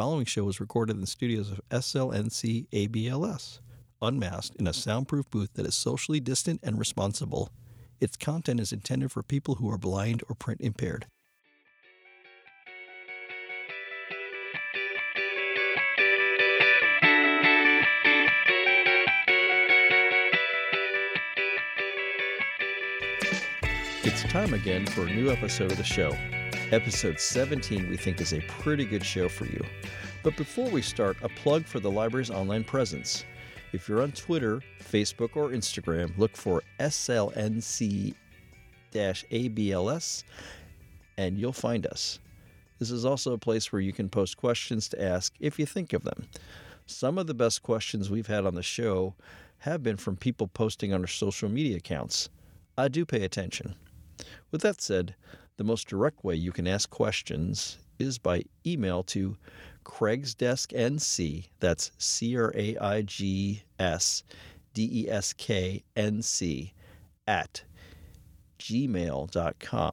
following show was recorded in the studios of SLNC ABLS, unmasked in a soundproof booth that is socially distant and responsible. Its content is intended for people who are blind or print impaired. It's time again for a new episode of the show. Episode 17, we think, is a pretty good show for you. But before we start, a plug for the library's online presence. If you're on Twitter, Facebook, or Instagram, look for SLNC ABLS and you'll find us. This is also a place where you can post questions to ask if you think of them. Some of the best questions we've had on the show have been from people posting on our social media accounts. I do pay attention. With that said, the most direct way you can ask questions is by email to Craig's Desk NC, that's C R A I G S D E S K N C, at gmail.com.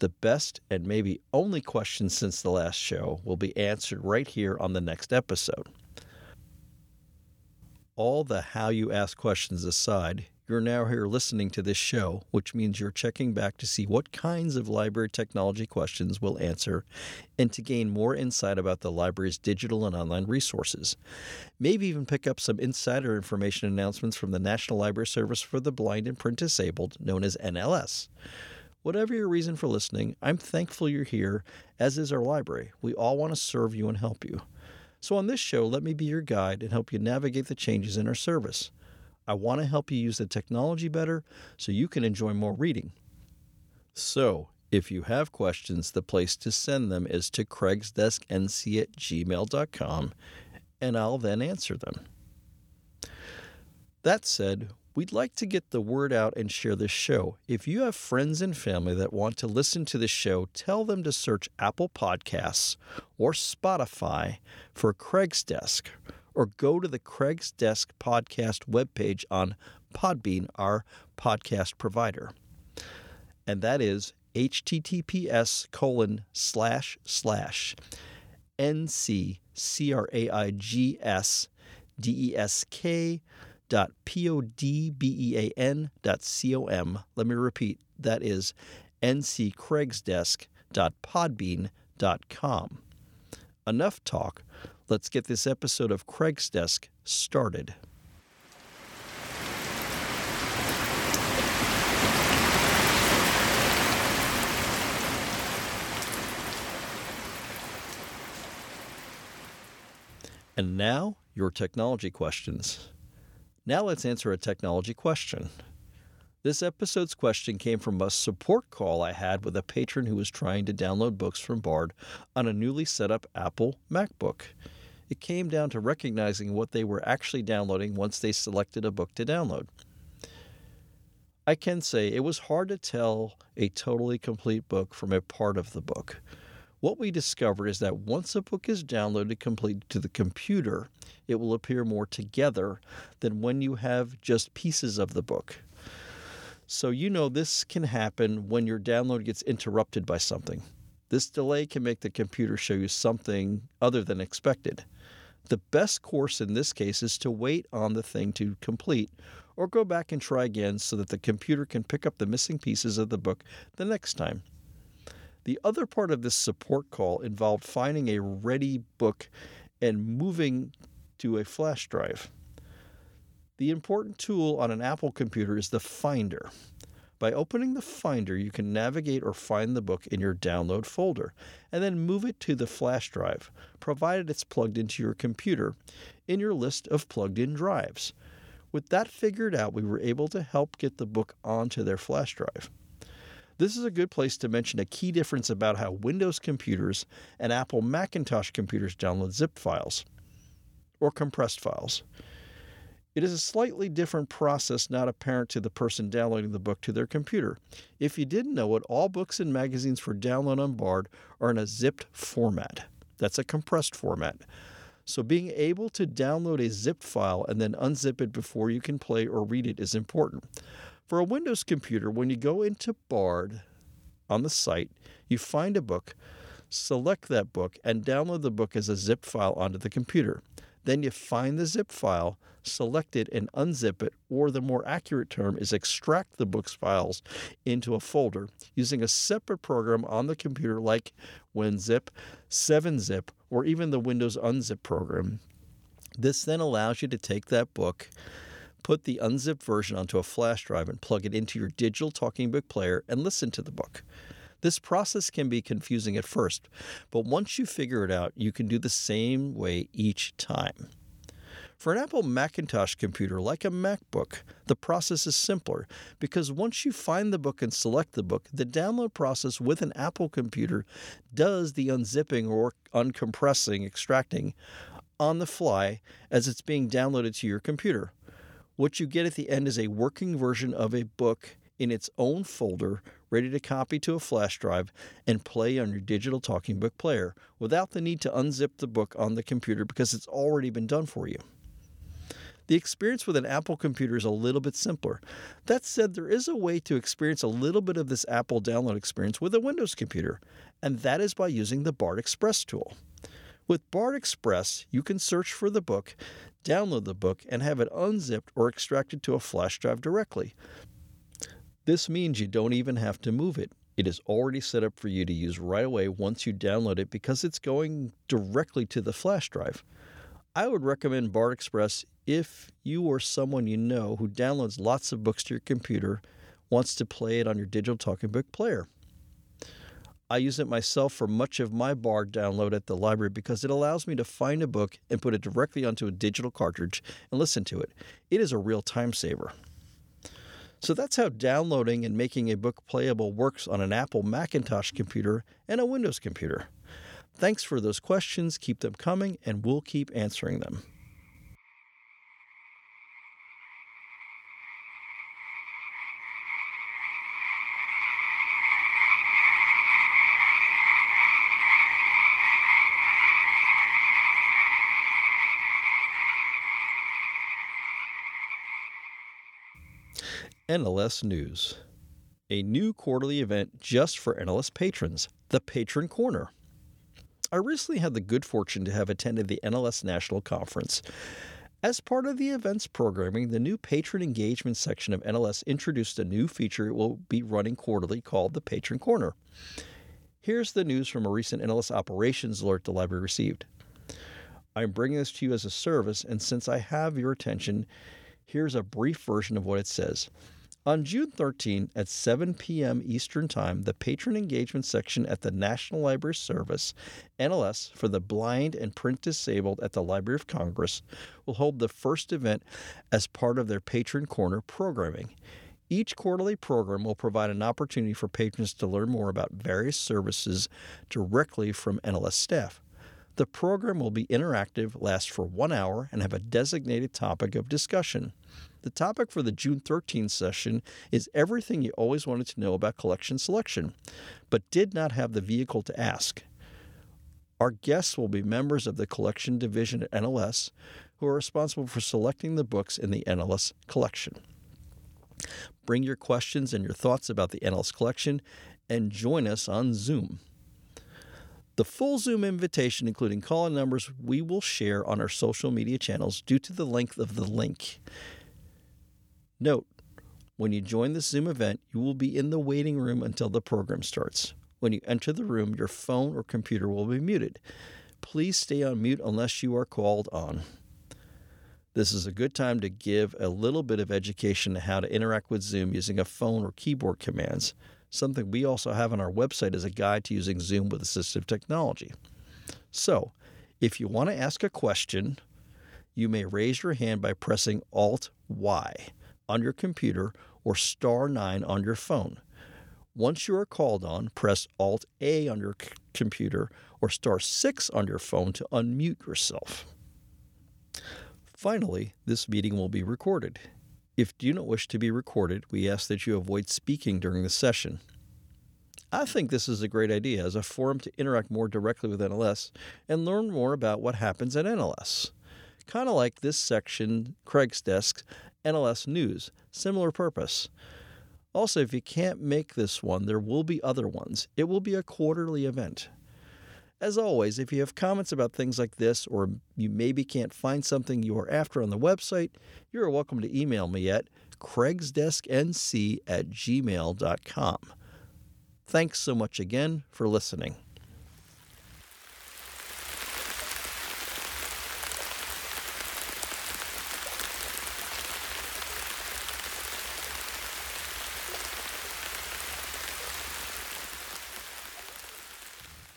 The best and maybe only questions since the last show will be answered right here on the next episode. All the how you ask questions aside, you're now here listening to this show, which means you're checking back to see what kinds of library technology questions we'll answer and to gain more insight about the library's digital and online resources. Maybe even pick up some insider information announcements from the National Library Service for the Blind and Print Disabled, known as NLS. Whatever your reason for listening, I'm thankful you're here, as is our library. We all want to serve you and help you. So, on this show, let me be your guide and help you navigate the changes in our service. I want to help you use the technology better so you can enjoy more reading. So, if you have questions, the place to send them is to craigsdesknc at gmail.com, and I'll then answer them. That said, we'd like to get the word out and share this show. If you have friends and family that want to listen to the show, tell them to search Apple Podcasts or Spotify for Craig's Desk or go to the Craig's Desk podcast webpage on Podbean, our podcast provider. And that is https colon slash slash nccraigs desk dot podbean dot com. Let me repeat, that is nccraigsdesk dot podbean dot com. Enough talk. Let's get this episode of Craig's Desk started. And now, your technology questions. Now let's answer a technology question. This episode's question came from a support call I had with a patron who was trying to download books from Bard on a newly set up Apple MacBook. It came down to recognizing what they were actually downloading once they selected a book to download. I can say it was hard to tell a totally complete book from a part of the book. What we discovered is that once a book is downloaded completely to the computer, it will appear more together than when you have just pieces of the book. So, you know, this can happen when your download gets interrupted by something. This delay can make the computer show you something other than expected. The best course in this case is to wait on the thing to complete or go back and try again so that the computer can pick up the missing pieces of the book the next time. The other part of this support call involved finding a ready book and moving to a flash drive. The important tool on an Apple computer is the Finder. By opening the Finder, you can navigate or find the book in your download folder and then move it to the flash drive, provided it's plugged into your computer in your list of plugged in drives. With that figured out, we were able to help get the book onto their flash drive. This is a good place to mention a key difference about how Windows computers and Apple Macintosh computers download zip files or compressed files. It is a slightly different process not apparent to the person downloading the book to their computer. If you didn't know it, all books and magazines for download on Bard are in a zipped format. That's a compressed format. So, being able to download a zip file and then unzip it before you can play or read it is important. For a Windows computer, when you go into Bard on the site, you find a book, select that book, and download the book as a zip file onto the computer. Then you find the zip file, select it, and unzip it, or the more accurate term is extract the book's files into a folder using a separate program on the computer like WinZip, 7-Zip, or even the Windows Unzip program. This then allows you to take that book, put the unzipped version onto a flash drive, and plug it into your digital talking book player and listen to the book. This process can be confusing at first, but once you figure it out, you can do the same way each time. For an Apple Macintosh computer like a MacBook, the process is simpler because once you find the book and select the book, the download process with an Apple computer does the unzipping or uncompressing, extracting on the fly as it's being downloaded to your computer. What you get at the end is a working version of a book in its own folder, ready to copy to a flash drive and play on your digital talking book player without the need to unzip the book on the computer because it's already been done for you. The experience with an Apple computer is a little bit simpler. That said, there is a way to experience a little bit of this Apple download experience with a Windows computer, and that is by using the BARD Express tool. With BARD Express, you can search for the book, download the book, and have it unzipped or extracted to a flash drive directly. This means you don't even have to move it. It is already set up for you to use right away once you download it because it's going directly to the flash drive. I would recommend BARD Express if you or someone you know who downloads lots of books to your computer wants to play it on your digital talking book player. I use it myself for much of my BART download at the library because it allows me to find a book and put it directly onto a digital cartridge and listen to it. It is a real time saver. So that's how downloading and making a book playable works on an Apple Macintosh computer and a Windows computer. Thanks for those questions. Keep them coming, and we'll keep answering them. NLS News. A new quarterly event just for NLS patrons, the Patron Corner. I recently had the good fortune to have attended the NLS National Conference. As part of the event's programming, the new patron engagement section of NLS introduced a new feature it will be running quarterly called the Patron Corner. Here's the news from a recent NLS operations alert the library received. I'm bringing this to you as a service, and since I have your attention, here's a brief version of what it says. On June 13 at 7 p.m. Eastern Time, the patron engagement section at the National Library Service, NLS, for the blind and print disabled at the Library of Congress will hold the first event as part of their Patron Corner programming. Each quarterly program will provide an opportunity for patrons to learn more about various services directly from NLS staff. The program will be interactive, last for one hour, and have a designated topic of discussion. The topic for the June 13 session is everything you always wanted to know about collection selection, but did not have the vehicle to ask. Our guests will be members of the collection division at NLS who are responsible for selecting the books in the NLS collection. Bring your questions and your thoughts about the NLS collection and join us on Zoom. The full Zoom invitation, including call in numbers, we will share on our social media channels due to the length of the link. Note, when you join the Zoom event, you will be in the waiting room until the program starts. When you enter the room, your phone or computer will be muted. Please stay on mute unless you are called on. This is a good time to give a little bit of education on how to interact with Zoom using a phone or keyboard commands, something we also have on our website as a guide to using Zoom with assistive technology. So, if you want to ask a question, you may raise your hand by pressing Alt Y on your computer or star 9 on your phone. Once you are called on, press Alt A on your c- computer or star 6 on your phone to unmute yourself. Finally, this meeting will be recorded. If you do not wish to be recorded, we ask that you avoid speaking during the session. I think this is a great idea as a forum to interact more directly with NLS and learn more about what happens at NLS. Kind of like this section, Craig's Desk, NLS News, similar purpose. Also, if you can't make this one, there will be other ones. It will be a quarterly event. As always, if you have comments about things like this, or you maybe can't find something you are after on the website, you're welcome to email me at craigsdesknc at gmail.com. Thanks so much again for listening.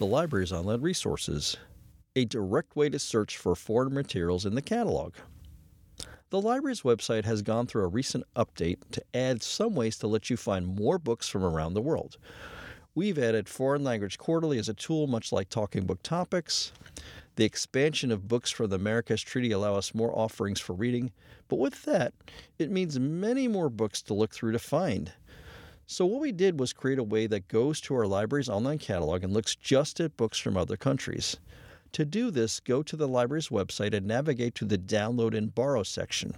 The library's online resources, a direct way to search for foreign materials in the catalog. The library's website has gone through a recent update to add some ways to let you find more books from around the world. We've added Foreign Language Quarterly as a tool, much like Talking Book Topics. The expansion of books from the Marrakesh Treaty allow us more offerings for reading, but with that, it means many more books to look through to find. So, what we did was create a way that goes to our library's online catalog and looks just at books from other countries. To do this, go to the library's website and navigate to the Download and Borrow section.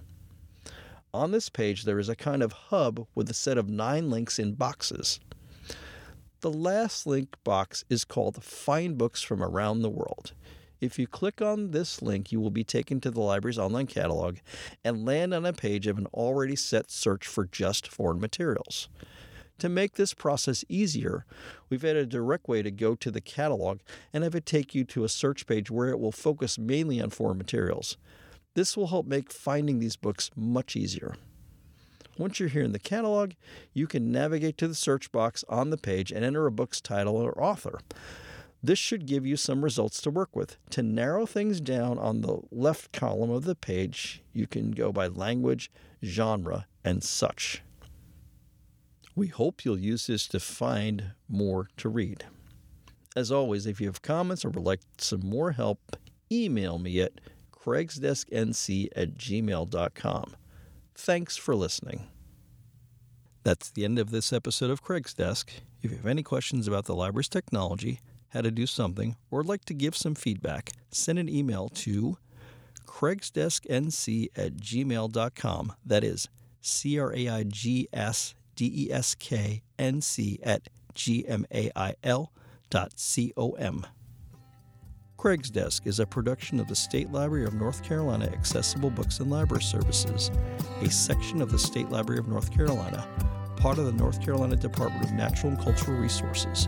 On this page, there is a kind of hub with a set of nine links in boxes. The last link box is called Find Books from Around the World. If you click on this link, you will be taken to the library's online catalog and land on a page of an already set search for just foreign materials. To make this process easier, we've added a direct way to go to the catalog and have it take you to a search page where it will focus mainly on foreign materials. This will help make finding these books much easier. Once you're here in the catalog, you can navigate to the search box on the page and enter a book's title or author. This should give you some results to work with. To narrow things down on the left column of the page, you can go by language, genre, and such. We hope you'll use this to find more to read. As always, if you have comments or would like some more help, email me at craigsdesknc at gmail.com. Thanks for listening. That's the end of this episode of Craig's Desk. If you have any questions about the library's technology, how to do something, or would like to give some feedback, send an email to craigsdesknc at gmail.com. That is C R A I G S D E S K N C at G M A I L dot C O M. Craig's Desk is a production of the State Library of North Carolina Accessible Books and Library Services, a section of the State Library of North Carolina, part of the North Carolina Department of Natural and Cultural Resources.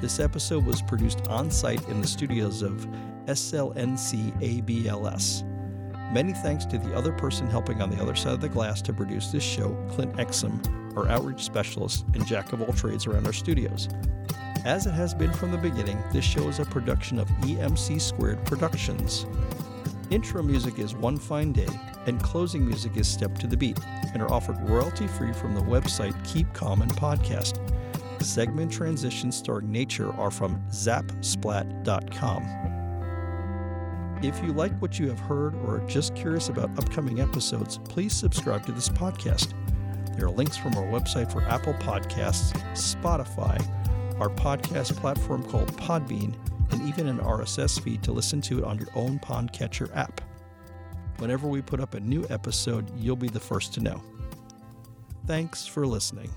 This episode was produced on site in the studios of SLNC ABLS. Many thanks to the other person helping on the other side of the glass to produce this show, Clint Exum, our outreach specialist and jack of all trades around our studios. As it has been from the beginning, this show is a production of EMC Squared Productions. Intro music is One Fine Day, and closing music is Step to the Beat, and are offered royalty free from the website Keep Common Podcast. Segment transitions starring nature are from zapsplat.com. If you like what you have heard or are just curious about upcoming episodes, please subscribe to this podcast. There are links from our website for Apple Podcasts, Spotify, our podcast platform called Podbean, and even an RSS feed to listen to it on your own Podcatcher app. Whenever we put up a new episode, you'll be the first to know. Thanks for listening.